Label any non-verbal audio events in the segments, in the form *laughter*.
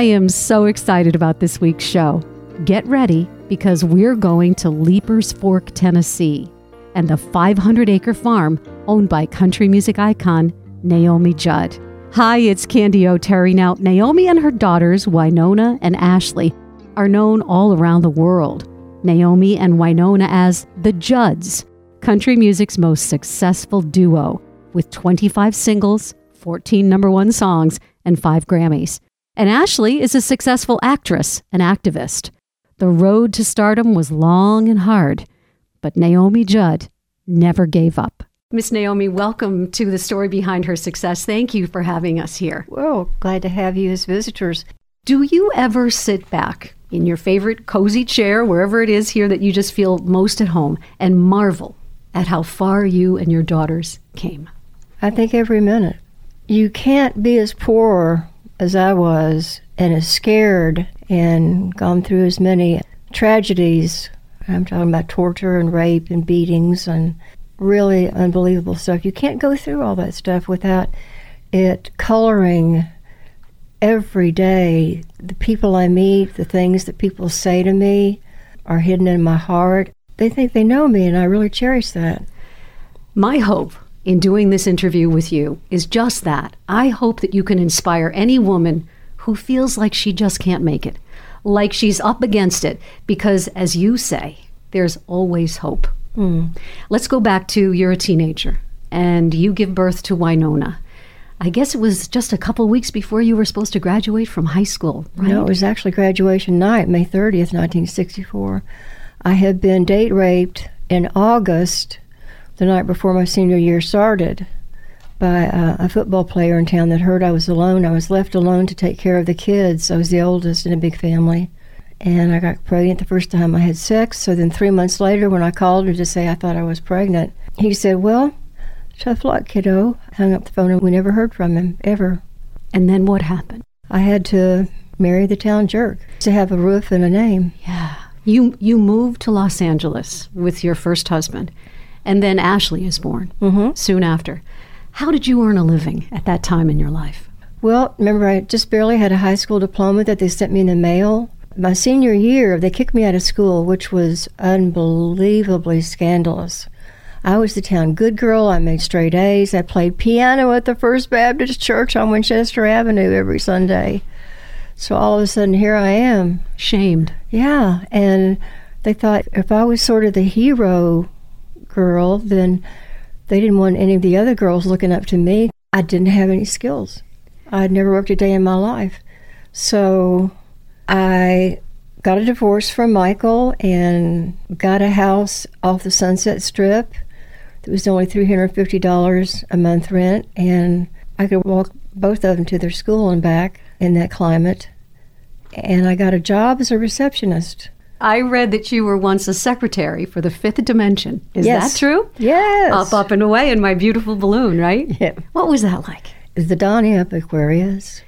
I am so excited about this week's show. Get ready because we're going to Leiper's Fork, Tennessee, and the 500 acre farm owned by country music icon Naomi Judd. Hi, it's Candy O'Terry. Now, Naomi and her daughters, Wynonna and Ashley, are known all around the world. Naomi and Wynonna as the Judds, country music's most successful duo, with 25 singles, 14 number one songs, and five Grammys. And Ashley is a successful actress and activist. The road to stardom was long and hard, but Naomi Judd never gave up. Miss Naomi, welcome to the story behind her success. Thank you for having us here. Well, glad to have you as visitors. Do you ever sit back in your favorite cozy chair, wherever it is here that you just feel most at home, and marvel at how far you and your daughters came? I think every minute. You can't be as poor as I was and as scared and gone through as many tragedies. I'm talking about torture and rape and beatings and really unbelievable stuff. You can't go through all that stuff without it coloring every day. The people I meet, the things that people say to me are hidden in my heart. They think they know me, and I really cherish that. My hope in doing this interview with you is just that. I hope that you can inspire any woman who feels like she just can't make it, like she's up against it, because as you say, there's always hope. Mm. Let's go back to you're a teenager and you give birth to Wynonna. I guess it was just a couple weeks before you were supposed to graduate from high school, right? No, it was actually graduation night, May 30th, 1964. I had been date raped in August the night before my senior year started by uh, a football player in town that heard I was alone. I was left alone to take care of the kids. I was the oldest in a big family. And I got pregnant the first time I had sex. So then, three months later, when I called him to say I thought I was pregnant, he said, Well, tough luck, kiddo. Hung up the phone and we never heard from him, ever. And then what happened? I had to marry the town jerk to have a roof and a name. Yeah. You, you moved to Los Angeles with your first husband. And then Ashley is born mm-hmm. soon after. How did you earn a living at that time in your life? Well, remember, I just barely had a high school diploma that they sent me in the mail. My senior year, they kicked me out of school, which was unbelievably scandalous. I was the town good girl. I made straight A's. I played piano at the First Baptist Church on Winchester Avenue every Sunday. So all of a sudden, here I am. Shamed. Yeah. And they thought if I was sort of the hero girl, then they didn't want any of the other girls looking up to me. I didn't have any skills. I'd never worked a day in my life. So I got a divorce from Michael and got a house off the Sunset Strip. It was only $350 a month rent, and I could walk both of them to their school and back in that climate. And I got a job as a receptionist. I read that you were once a secretary for the fifth dimension. Is yes. that true? Yes. Up, up, and away in my beautiful balloon, right? Yeah. What was that like? The Donny up Aquarius.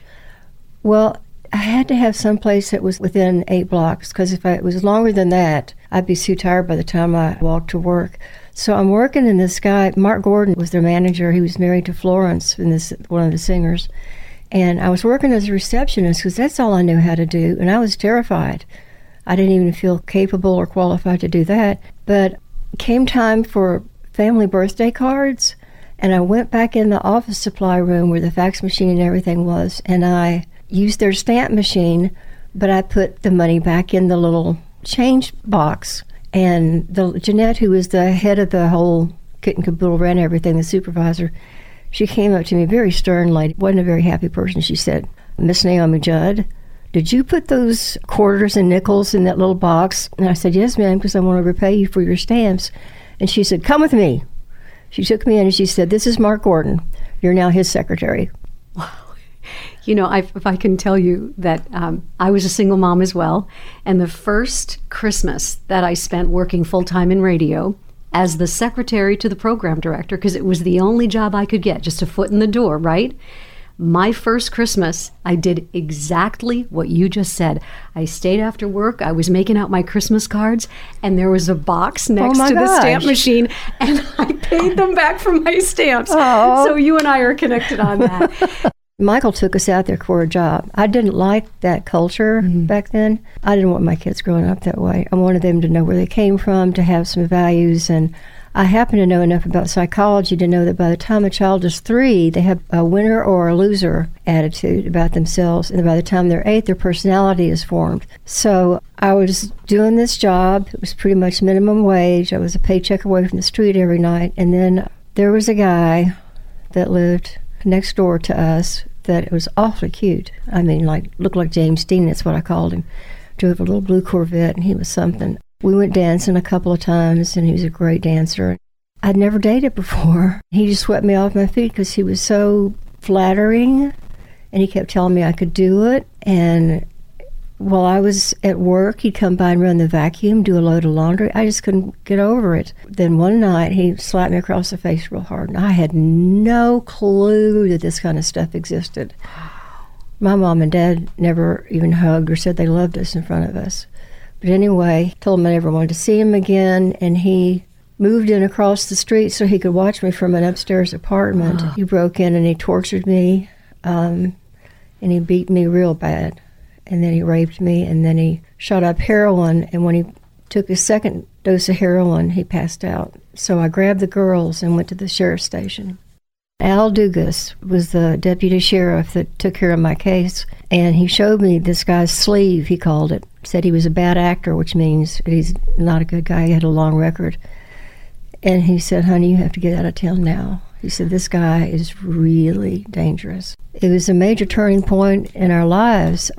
Well, I had to have some place that was within eight blocks because if I, it was longer than that, I'd be too tired by the time I walked to work. So I'm working in this guy. Marc Gordon was their manager. He was married to Florence, and this one of the singers. And I was working as a receptionist because that's all I knew how to do, and I was terrified. I didn't even feel capable or qualified to do that. But came time for family birthday cards, and I went back in the office supply room where the fax machine and everything was, and I used their stamp machine, but I put the money back in the little change box. And the Jeanette, who was the head of the whole kit and caboodle, ran everything, the supervisor, she came up to me, very stern wasn't a very happy person. She said, Miss Naomi Judd, did you put those quarters and nickels in that little box? And I said, Yes, ma'am, because I want to repay you for your stamps. And she said, Come with me. She took me in and she said, This is Marc Gordon. You're now his secretary. Wow. *laughs* You know, I, if I can tell you that um, I was a single mom as well. And the first Christmas that I spent working full time in radio as the secretary to the program director, because it was the only job I could get, just a foot in the door, right? My first Christmas, I did exactly what you just said. I stayed after work, I was making out my Christmas cards, and there was a box oh next oh to gosh. the stamp machine, *laughs* and I paid them back for my stamps. Oh. So you and I are connected on that. *laughs* Michael took us out there for a job. I didn't like that culture mm-hmm. back then. I didn't want my kids growing up that way. I wanted them to know where they came from, to have some values. And I happen to know enough about psychology to know that by the time a child is three, they have a winner or a loser attitude about themselves. And by the time they're eight, their personality is formed. So I was doing this job. It was pretty much minimum wage. I was a paycheck away from the street every night. And then there was a guy that lived next door to us that was awfully cute. I mean, like looked like James Dean. That's what I called him. Drove a little blue Corvette, and he was something. We went dancing a couple of times, and he was a great dancer. I'd never dated before. *laughs* He just swept me off my feet because he was so flattering, and he kept telling me I could do it. And while I was at work, he'd come by and run the vacuum, do a load of laundry. I just couldn't get over it. Then one night, he slapped me across the face real hard, and I had no clue that this kind of stuff existed. My mom and dad never even hugged or said they loved us in front of us. But anyway, told him I never wanted to see him again, and he moved in across the street so he could watch me from an upstairs apartment. He broke in and he tortured me, um, and he beat me real bad and then he raped me, and then he shot up heroin. And when he took his second dose of heroin, he passed out. So I grabbed the girls and went to the sheriff's station. Al Dugas was the deputy sheriff that took care of my case, and he showed me this guy's sleeve, he called it. Said he was a bad actor, which means he's not a good guy. He had a long record. And he said, Honey, you have to get out of town now. He said, This guy is really dangerous. It was a major turning point in our lives.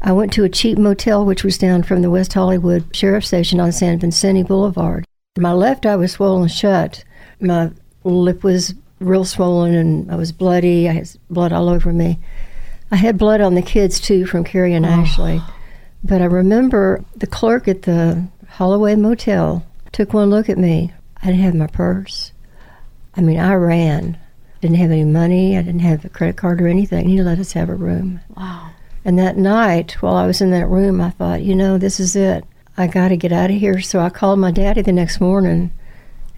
I went to a cheap motel which was down from the West Hollywood Sheriff Station on San Vicente Boulevard. My left eye was swollen shut. My lip was real swollen and I was bloody. I had blood all over me. I had blood on the kids too from Carrie and oh. Ashley. But I remember the clerk at the Holloway Motel took one look at me. I didn't have my purse. I mean, I ran. Didn't have any money. I didn't have a credit card or anything. He let us have a room. Wow. And that night, while I was in that room, I thought, you know, this is it. I got to get out of here. So I called my daddy the next morning,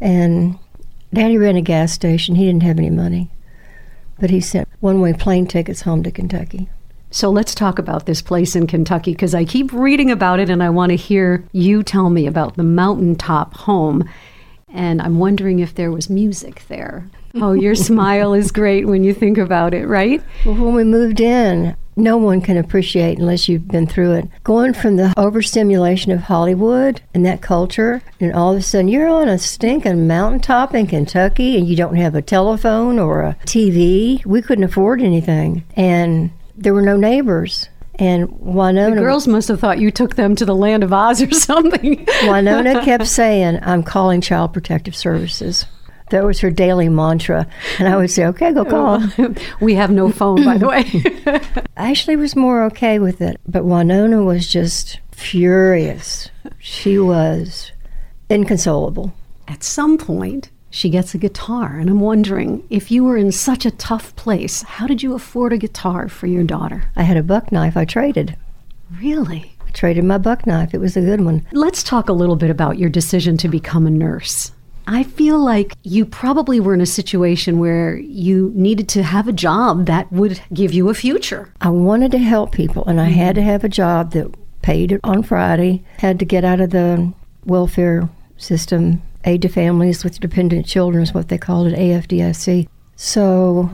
and daddy ran a gas station. He didn't have any money, but he sent one way plane tickets home to Kentucky. So let's talk about this place in Kentucky because I keep reading about it and I want to hear you tell me about the mountaintop home. And I'm wondering if there was music there. Oh, your *laughs* smile is great when you think about it, right? Well, when we moved in, no one can appreciate unless you've been through it. Going from the overstimulation of Hollywood and that culture, and all of a sudden you're on a stinking mountaintop in Kentucky and you don't have a telephone or a TV. We couldn't afford anything. And there were no neighbors. And Wynonna. The girls must have thought you took them to the land of Oz or *laughs* something. Wynonna kept saying, I'm calling Child Protective Services. That was her daily mantra. And I would say, okay, go call. *laughs* we have no phone, by the way. *laughs* Ashley was more okay with it, but Wynonna was just furious. She was inconsolable. At some point, she gets a guitar, and I'm wondering if you were in such a tough place, how did you afford a guitar for your daughter? I had a buck knife I traded. Really? I traded my buck knife. It was a good one. Let's talk a little bit about your decision to become a nurse. I feel like you probably were in a situation where you needed to have a job that would give you a future. I wanted to help people, and I mm-hmm. had to have a job that paid it on Friday, had to get out of the welfare system. Aid to families with dependent children is what they called it, AFDIC. So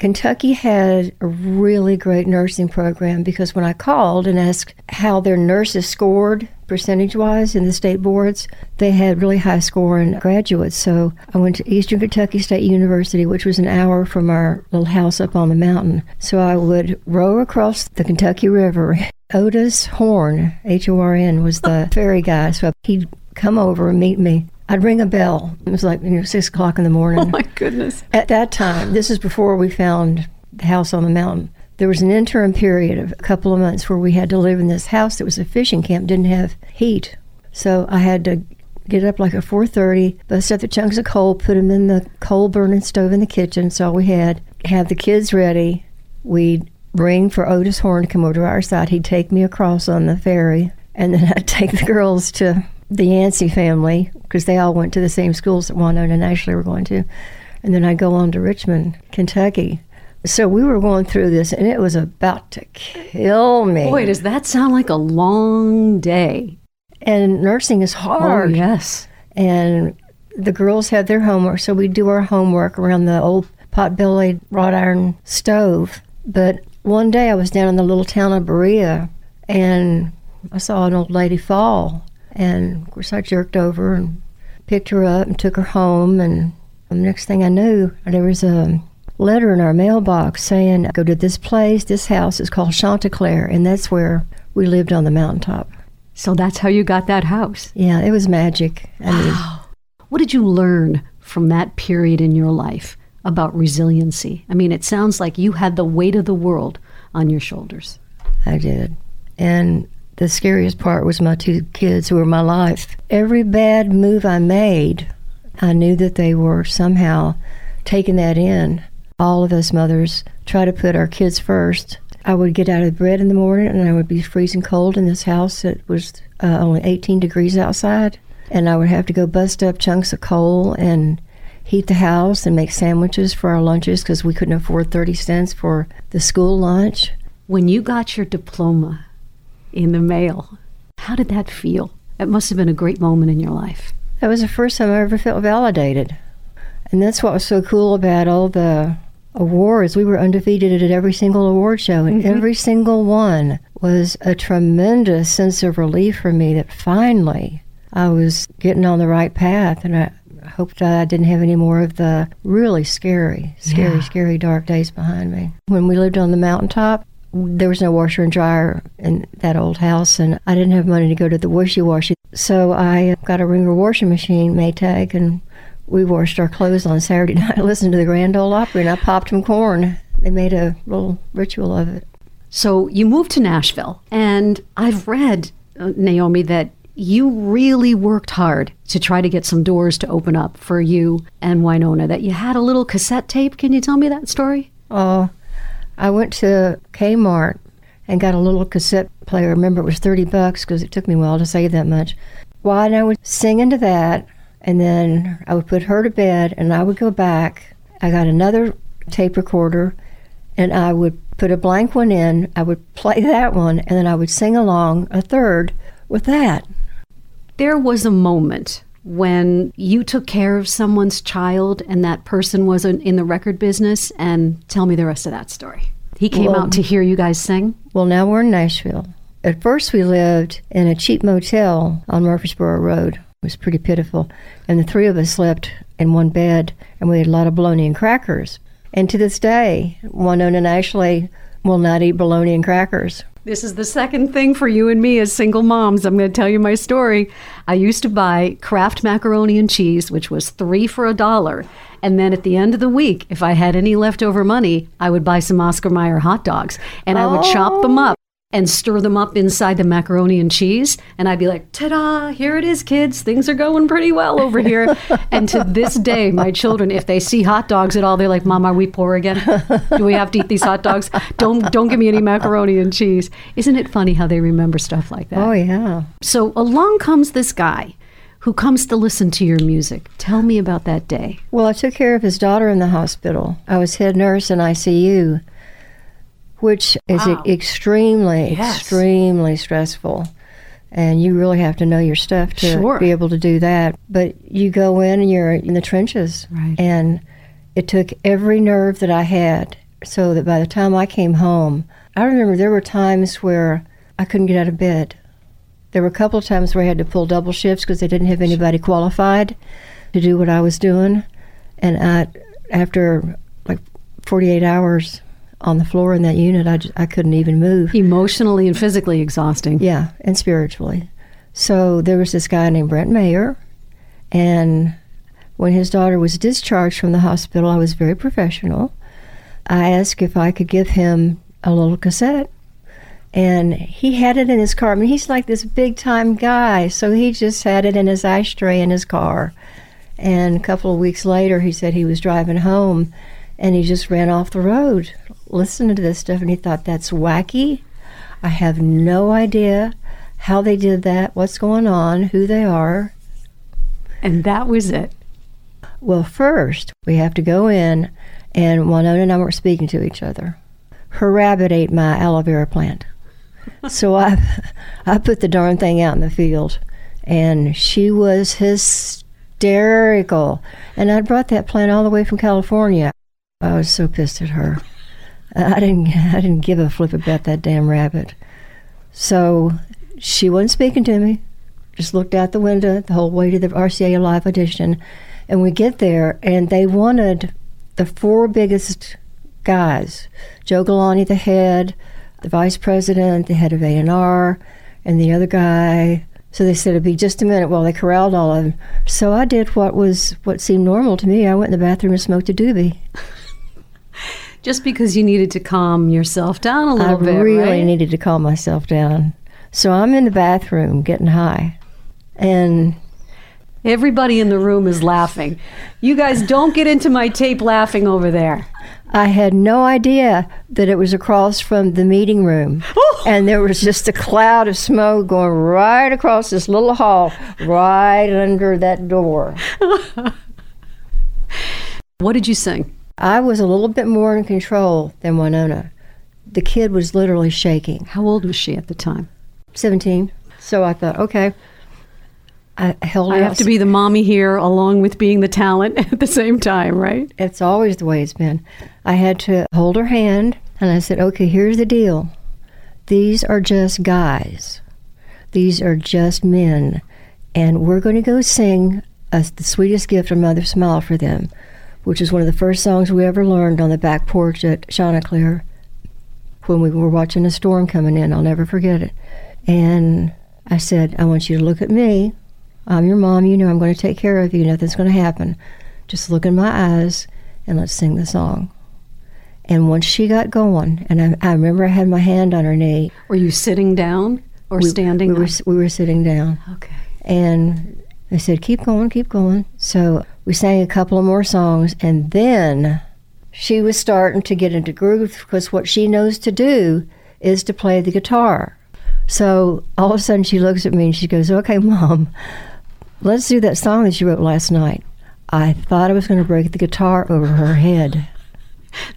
Kentucky had a really great nursing program because when I called and asked how their nurses scored percentage wise in the state boards, they had really high scoring graduates. So I went to Eastern Kentucky State University, which was an hour from our little house up on the mountain. So I would row across the Kentucky River. *laughs* Otis Horn, H O R N, was the *laughs* ferry guy. So he'd come over and meet me. I'd ring a bell. It was like you know six o'clock in the morning. Oh my goodness! At that time, this is before we found the house on the mountain. There was an interim period of a couple of months where we had to live in this house that was a fishing camp, didn't have heat, so I had to get up like at 4.30 bust up the chunks of coal put them in the coal burning stove in the kitchen that's all we had have the kids ready we'd ring for otis horn to come over to our side he'd take me across on the ferry and then *laughs* i'd take the girls to the Yancey family, because they all went to the same schools that Wynonna and Ashley were going to. And then I'd go on to Richmond, Kentucky, So we were going through this, and it was about to kill me. Boy, does that sound like a long day. And nursing is oh, hard. Oh, yes. And the girls had their homework, so we do our homework around the old pot-bellied wrought iron stove. But one day I was down in the little town of Berea, and I saw an old lady fall. And of course, I jerked over and picked her up and took her home. And the next thing I knew, there was a letter in our mailbox saying, Go to this place, this house is called Chanticleer, and that's where we lived on the mountaintop. So that's how you got that house. Yeah, it was magic. I mean, Wow. What did you learn from that period in your life about resiliency? I mean, it sounds like you had the weight of the world on your shoulders. I did. And the scariest part was my two kids who were my life. Every bad move I made, I knew that they were somehow taking that in. All of us mothers try to put our kids first. I would get out of bed in the morning and I would be freezing cold in this house that was uh, only 18 degrees outside. And I would have to go bust up chunks of coal and heat the house and make sandwiches for our lunches because we couldn't afford 30 cents for the school lunch. When you got your diploma in the mail, how did that feel? It must have been a great moment in your life. That was the first time I ever felt validated. And that's what was so cool about all the awards. We were undefeated at every single award show, and mm-hmm. every single one was a tremendous sense of relief for me that finally I was getting on the right path. And I hoped that I didn't have any more of the really scary, scary, Yeah. scary dark days behind me. When we lived on the mountaintop, there was no washer and dryer in that old house, and I didn't have money to go to the wishy washy. So I got a wringer washing machine, Maytag, and we washed our clothes on Saturday *laughs* night. I listened to the Grand Ole Opry, and I popped them corn. They made a little ritual of it. So you moved to Nashville, and I've read, uh, Naomi, that you really worked hard to try to get some doors to open up for you and Wynonna, that you had a little cassette tape. Can you tell me that story? Oh, I went to Kmart and got a little cassette player. Remember, it was 30 bucks because it took me a while to save that much. Why? and I would sing into that, and then I would put her to bed, and I would go back. I got another tape recorder, and I would put a blank one in. I would play *laughs* that one, and then I would sing along a third with that. There was a moment when you took care of someone's child and that person was in the record business, and tell me the rest of that story. He came Well- out to hear you guys sing. Well, now we're in Nashville. At first, we lived in a cheap motel on Murfreesboro Road. It was pretty pitiful. And the three of us slept in one bed, and we had a lot of bologna and crackers. And to this day, Wynonna and Ashley will not eat bologna and crackers. This is the second thing for you and me as single moms. I'm going to tell you my story. I used to buy Kraft macaroni and cheese, which was three for a dollar. And then at the end of the week, if I had any leftover money, I would buy some Oscar Mayer hot dogs and I would chop them up and stir them up inside the macaroni and cheese. And I'd be like, ta da, here it is, kids. Things are going pretty well over here. *laughs* and to this day, my children, if they see hot dogs at all, they're like, Mom, are we poor again? Do we have to eat these hot dogs? Don't don't give me any macaroni and cheese. Isn't it funny how they remember stuff like that? Oh, yeah. So along comes this guy who comes to listen to your music. Tell me about that day. Well, I took care of his daughter in the hospital. I was head nurse in ICU, which is Wow. extremely, Yes. extremely stressful. And you really have to know your stuff to Sure. be able to do that. But you go in and you're in the trenches. Right. And it took every nerve that I had so that by the time I came home, I remember there were times where I couldn't get out of bed. There were a couple of times where I had to pull double shifts because they didn't have anybody qualified to do what I was doing. And I, after like 48 hours on the floor in that unit, I, just, I couldn't even move. Emotionally and physically exhausting. Yeah, and spiritually. So there was this guy named Brent Mayer, and when his daughter was discharged from the hospital, I was very professional. I asked if I could give him a little cassette, and he had it in his car. I mean, he's like this big time guy, so he just had it in his ashtray in his car. And a couple of weeks later, he said he was driving home, and he just ran off the road listening to this stuff, and he thought that's wacky. I have no idea how they did that, what's going on, who they are. And that was it. Well, first, we have to go in and Wynonna and I weren't speaking to each other. Her rabbit ate my aloe vera plant. *laughs* so I, I put the darn thing out in the field, and she was hysterical. And I brought that plant all the way from California. I was so pissed at her. I didn't, *laughs* I didn't give a flip about that damn rabbit. So she wasn't speaking to me. Just looked out the window the whole way to the RCA live audition, and we get there, and they wanted the four biggest guys: Joe Galante, the head, the vice president, the head of A&R, and the other guy. So they said it'd be just a minute while they corralled all of them. So I did what was what seemed normal to me. I went in the bathroom and smoked a doobie. *laughs* Just because you needed to calm yourself down a little I bit, I really right? needed to calm myself down. So I'm in the bathroom getting high. And Everybody in the room is laughing. You guys don't get into my tape laughing over there. I had no idea that it was across from the meeting room. Oh! And there was just a cloud of smoke going right across this little hall, right under that door. *laughs* What did you sing? I was a little bit more in control than Wynonna. The kid was literally shaking. How old was she at the time? 17. So I thought, okay. I held I have to be the mommy here along with being the talent *laughs* at the same time, right? It's always the way it's been. I had to hold her hand and I said, okay, here's the deal. These are just guys, these are just men. And we're going to go sing us the sweetest gift, a mother smile for them, which is one of the first songs we ever learned on the back porch at Chanticleer when we were watching a storm coming in. I'll never forget it. And I said, I want you to look at me. I'm your mom. You know I'm going to take care of you. Nothing's going to happen. Just look in my eyes and let's sing the song. And once she got going, and I, I remember I had my hand on her knee. Were you sitting down or we, standing We were, we were sitting down. Okay. And I said, keep going, keep going. So we sang a couple of more songs, and then she was starting to get into groove because what she knows to do is to play the guitar. So all of a sudden she looks at me and she goes, okay, mom, let's do that song that you wrote last night. I thought I was going to break the guitar over her head.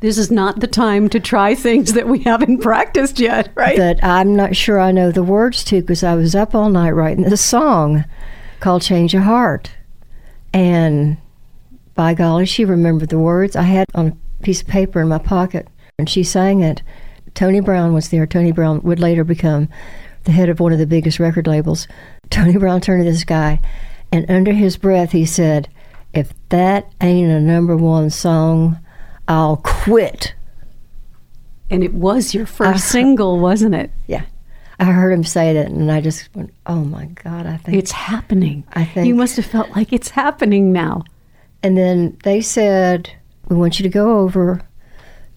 This is not the time to try things that we haven't practiced yet, right? that I'm not sure I know the words to because I was up all night writing this song called Change Your Heart. And by golly, she remembered the words. I had on a piece of paper in my pocket, and she sang it. Tony Brown was there. Tony Brown would later become the head of one of the biggest record labels. Tony Brown turned to this guy, and under his breath, he said, If that ain't a number one song, I'll quit. and it was your first Uh, *laughs* single, wasn't it? Yeah. I heard him say that, and I just went, "Oh my God!" I think. It's happening. I think. You must have felt like it's happening now. and then they said, "We want you to go over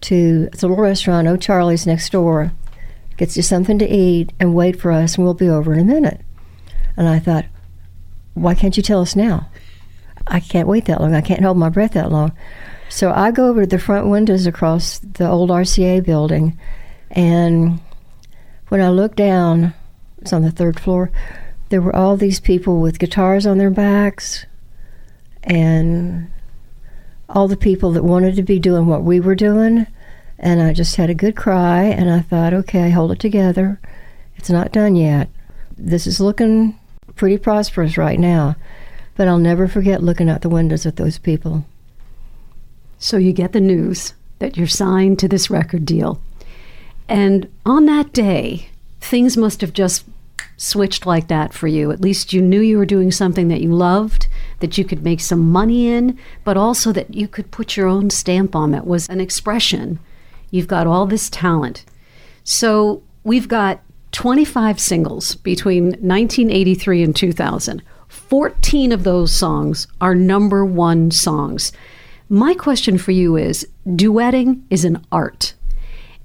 to it's a little restaurant, Oh Charlie's next door. Get you something to eat and wait for us, and we'll be over in a minute." And I thought, "Why can't you tell us now? I can't wait that long. I can't hold my breath that long." So I go over to the front windows across the old RCA building, and when I looked down, it's on the third floor. There were all these people with guitars on their backs, and all the people that wanted to be doing what we were doing. And I just had a good cry, and I thought, okay, hold it together. It's not done yet. This is looking pretty prosperous right now, but I'll never forget looking out the windows at those people. So you get the news that you're signed to this record deal. And on that day, things must have just switched like that for you. At least you knew you were doing something that you loved, that you could make some money in, but also that you could put your own stamp on that was an expression. You've got all this talent. So we've got 25 singles between 1983 and 2000. 14 of those songs are number one songs. My question for you is duetting is an art.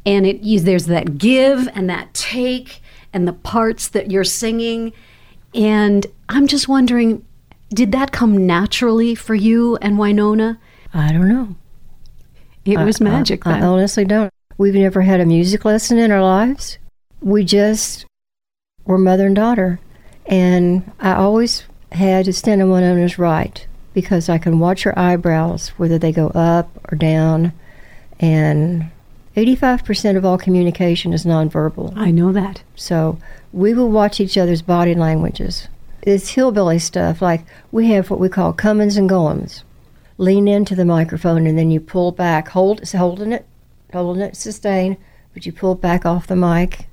And it there's that give and that take and the parts that you're singing. And I'm just wondering, did that come naturally for you and Wynonna? I don't know. It was magic I. I honestly don't. We've never had a music lesson in our lives. We just were mother and daughter. And I always had to stand on Wynonna's right because I can watch her eyebrows, whether they go up or down. And 85% of all communication is nonverbal. I know that. So we will watch each other's body languages. It's hillbilly stuff. Like we have what we call comings and goings. Lean into the microphone and then you pull back, hold, holding it, holding it, sustain, but you pull back off the mic.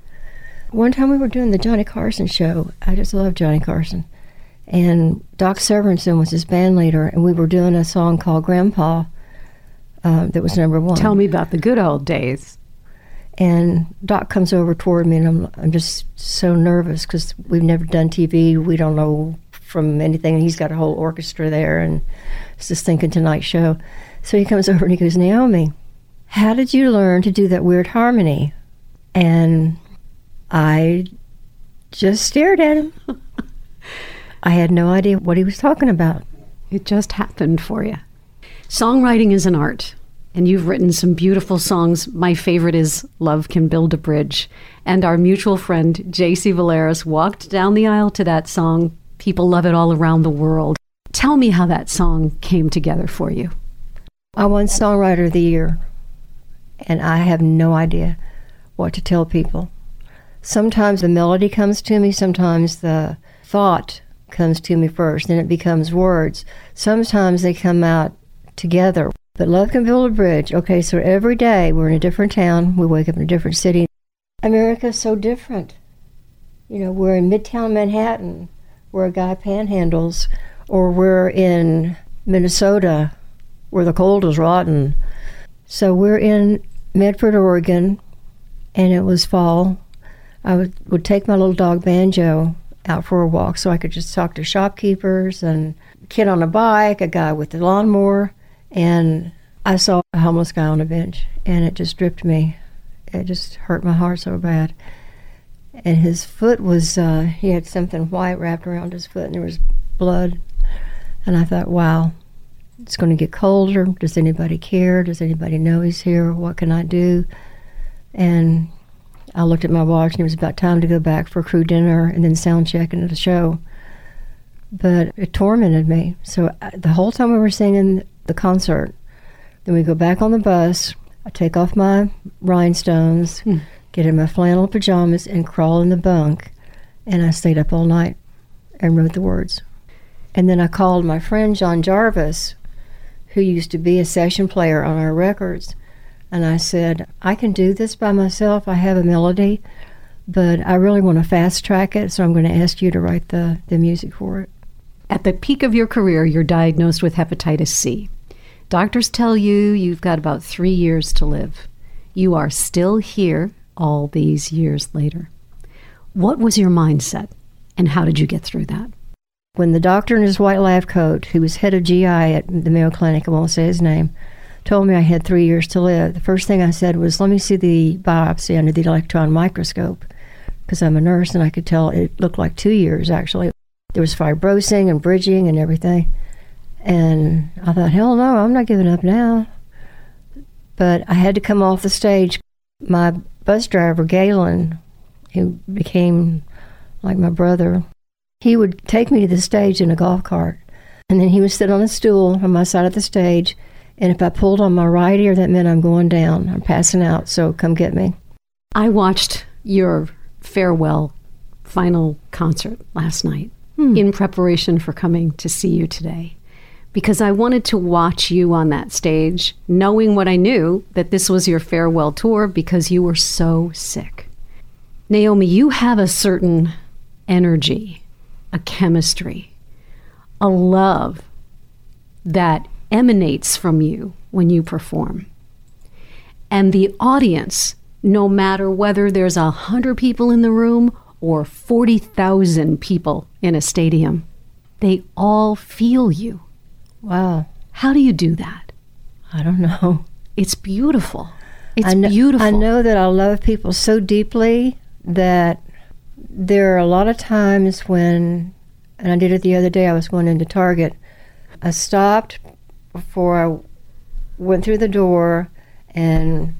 One time we were doing the Johnny Carson show. I just love Johnny Carson. And Doc Severinsen was his band leader, and we were doing a song called Grandpa uh, that was number one. Tell me about the good old days. And Doc comes over toward me, and I'm, I'm just so nervous because we've never done TV. We don't know from anything. And he's got a whole orchestra there, and it's just thinking tonight's show. So he comes *laughs* over and he goes, Naomi, how did you learn to do that weird harmony? And I just stared at him. *laughs* I had no idea what he was talking about. It just happened for you. Songwriting is an art, and you've written some beautiful songs. My favorite is Love Can Build a Bridge. And our mutual friend, JC Valeris, walked down the aisle to that song. People love it all around the world. Tell me how that song came together for you. I won Songwriter of the Year, and I have no idea what to tell people. Sometimes the melody comes to me, sometimes the thought comes to me first, then it becomes words. Sometimes they come out together. But love can build a bridge. Okay, so every day we're in a different town, we wake up in a different city. America's so different. You know, we're in Midtown Manhattan, where a guy panhandles, or we're in Minnesota, where the cold is rotten. So we're in Medford, Oregon, and it was fall. I would, would take my little dog Banjo out for a walk so I could just talk to shopkeepers and kid on a bike, a guy with a lawnmower, and I saw a homeless guy on a bench, and it just dripped me. It just hurt my heart so bad. And his foot was, uh, he had something white wrapped around his foot, and there was blood. And I thought, wow, it's going to get colder. Does anybody care? Does anybody know he's here? What can I do? And I looked at my watch and it was about time to go back for crew dinner and then sound check into the show. But it tormented me. So I, uh, the whole time we were singing the concert, then we go back on the bus. I take off my rhinestones, hmm. get in my flannel pajamas, and crawl in the bunk. And I stayed up all night and wrote the words. And then I called my friend John Jarvis, who used to be a session player on our records and I said, I can do this by myself. I have a melody, but I really want to fast track it, so I'm going to ask you to write the, the music for it. At the peak of your career, you're diagnosed with hepatitis C. Doctors tell you you've got about three years to live. You are still here all these years later. What was your mindset, and how did you get through that? When the doctor in his white lab coat, who was head of GI at the Mayo Clinic, I won't say his name, told me I had three years to live, the first thing I said was, let me see the biopsy under the electron microscope, because I'm a nurse and I could tell it looked like two years actually. There was fibrosing and bridging and everything. And I thought, hell no, I'm not giving up now. But I had to come off the stage. My bus driver, Galen, who became like my brother, he would take me to the stage in a golf cart. And then he would sit on a stool on my side of the stage and if I pulled on my right ear, that meant I'm going down. I'm passing out, so come get me. I watched your farewell final concert last night hmm. in preparation for coming to see you today because I wanted to watch you on that stage, knowing what I knew that this was your farewell tour because you were so sick. Naomi, you have a certain energy, a chemistry, a love that emanates from you when you perform. And the audience, no matter whether there's a hundred people in the room or 40,000 people in a stadium, they all feel you. Wow. How do you do that? I don't know. It's beautiful. It's I know, beautiful. I know that I love people so deeply that there are a lot of times when, and I did it the other day, I was going into Target. I stopped, before I went through the door and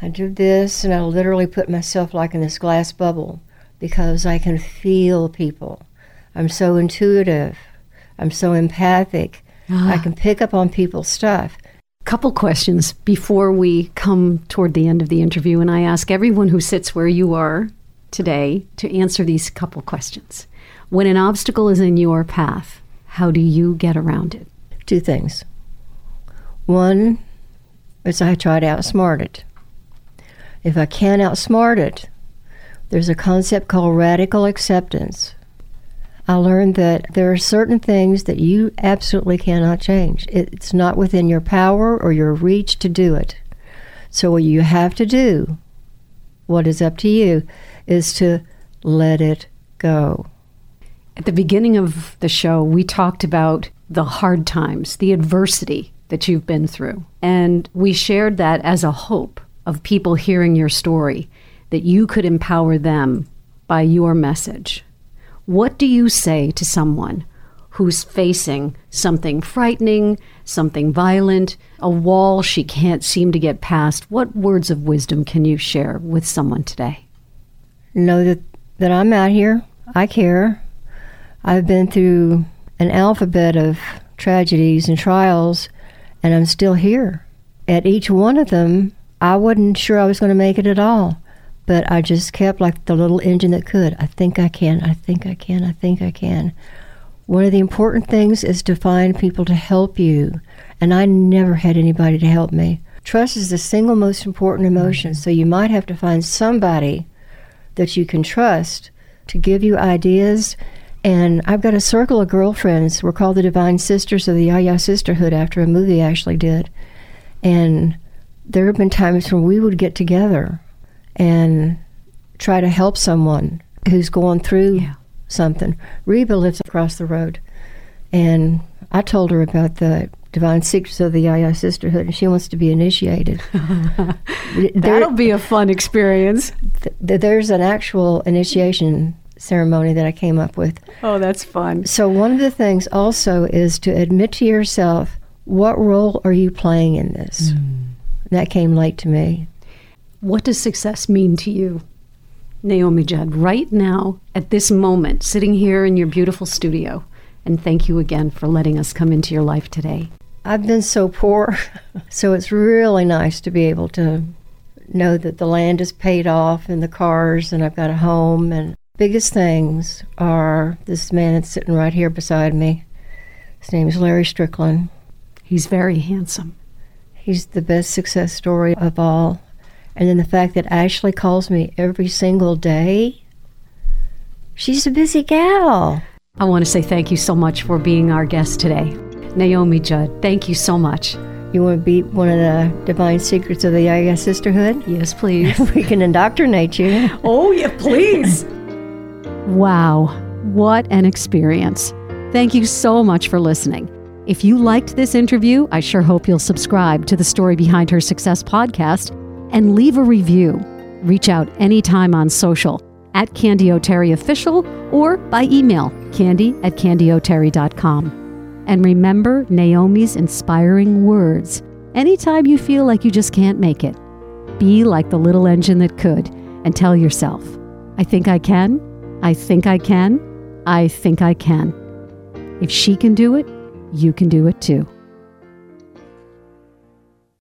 I did this and I literally put myself like in this glass bubble because I can feel people. I'm so intuitive. I'm so empathic. Ah. I can pick up on people's stuff. Couple questions before we come toward the end of the interview, and I ask everyone who sits where you are today to answer these couple questions. When an obstacle is in your path, how do you get around it? Two things. One is I try to outsmart it. If I can't outsmart it, there's a concept called radical acceptance. I learned that there are certain things that you absolutely cannot change. It's not within your power or your reach to do it. So, what you have to do, what is up to you, is to let it go. At the beginning of the show, we talked about the hard times, the adversity that you've been through. And we shared that as a hope of people hearing your story, that you could empower them by your message. What do you say to someone who's facing something frightening, something violent, a wall she can't seem to get past? What words of wisdom can you share with someone today? Know that, that I'm out here. I care. I've been through an alphabet of tragedies and trials, and I'm still here. At each one of them, I wasn't sure I was going to make it at all, but I just kept like the little engine that could. I think I can, I think I can, I think I can. One of the important things is to find people to help you, and I never had anybody to help me. Trust is the single most important mm-hmm. emotion, so you might have to find somebody that you can trust to give you ideas and I've got a circle of girlfriends. We're called the Divine Sisters of the Yaya Sisterhood after a movie actually did. And there have been times when we would get together and try to help someone who's going through yeah. something. Reba lives across the road. And I told her about the Divine Secrets of the Yaya Sisterhood, and she wants to be initiated. *laughs* That'll be a fun experience. Th- there's an actual initiation ceremony that I came up with. Oh, that's fun. So, one of the things also is to admit to yourself what role are you playing in this? Mm. That came late to me. What does success mean to you, Naomi Judd, right now, at this moment, sitting here in your beautiful studio? And thank you again for letting us come into your life today. I've been so poor, *laughs* so it's really nice to be able to know that the land is paid off and the cars, and I've got a home, and biggest things are this man that's sitting right here beside me. His name is Larry Strickland. He's very handsome. He's the best success story of all. And then the fact that Ashley calls me every single day. She's a busy gal. I want to say thank you so much for being our guest today. Naomi Judd, thank you so much. You want to be one of the divine secrets of the Yaya Sisterhood? Yes, please. *laughs* we can indoctrinate you. oh, yeah, please. Wow, what an experience. Thank you so much for listening. If you liked this interview, I sure hope you'll subscribe to the Story Behind Her Success podcast and leave a review. Reach out anytime on social at Candy O'Terry Official or by email candy at candyoterry.com. And remember Naomi's inspiring words anytime you feel like you just can't make it. Be like the little engine that could and tell yourself, I think I can, I think I can. I think I can. If she can do it, you can do it too.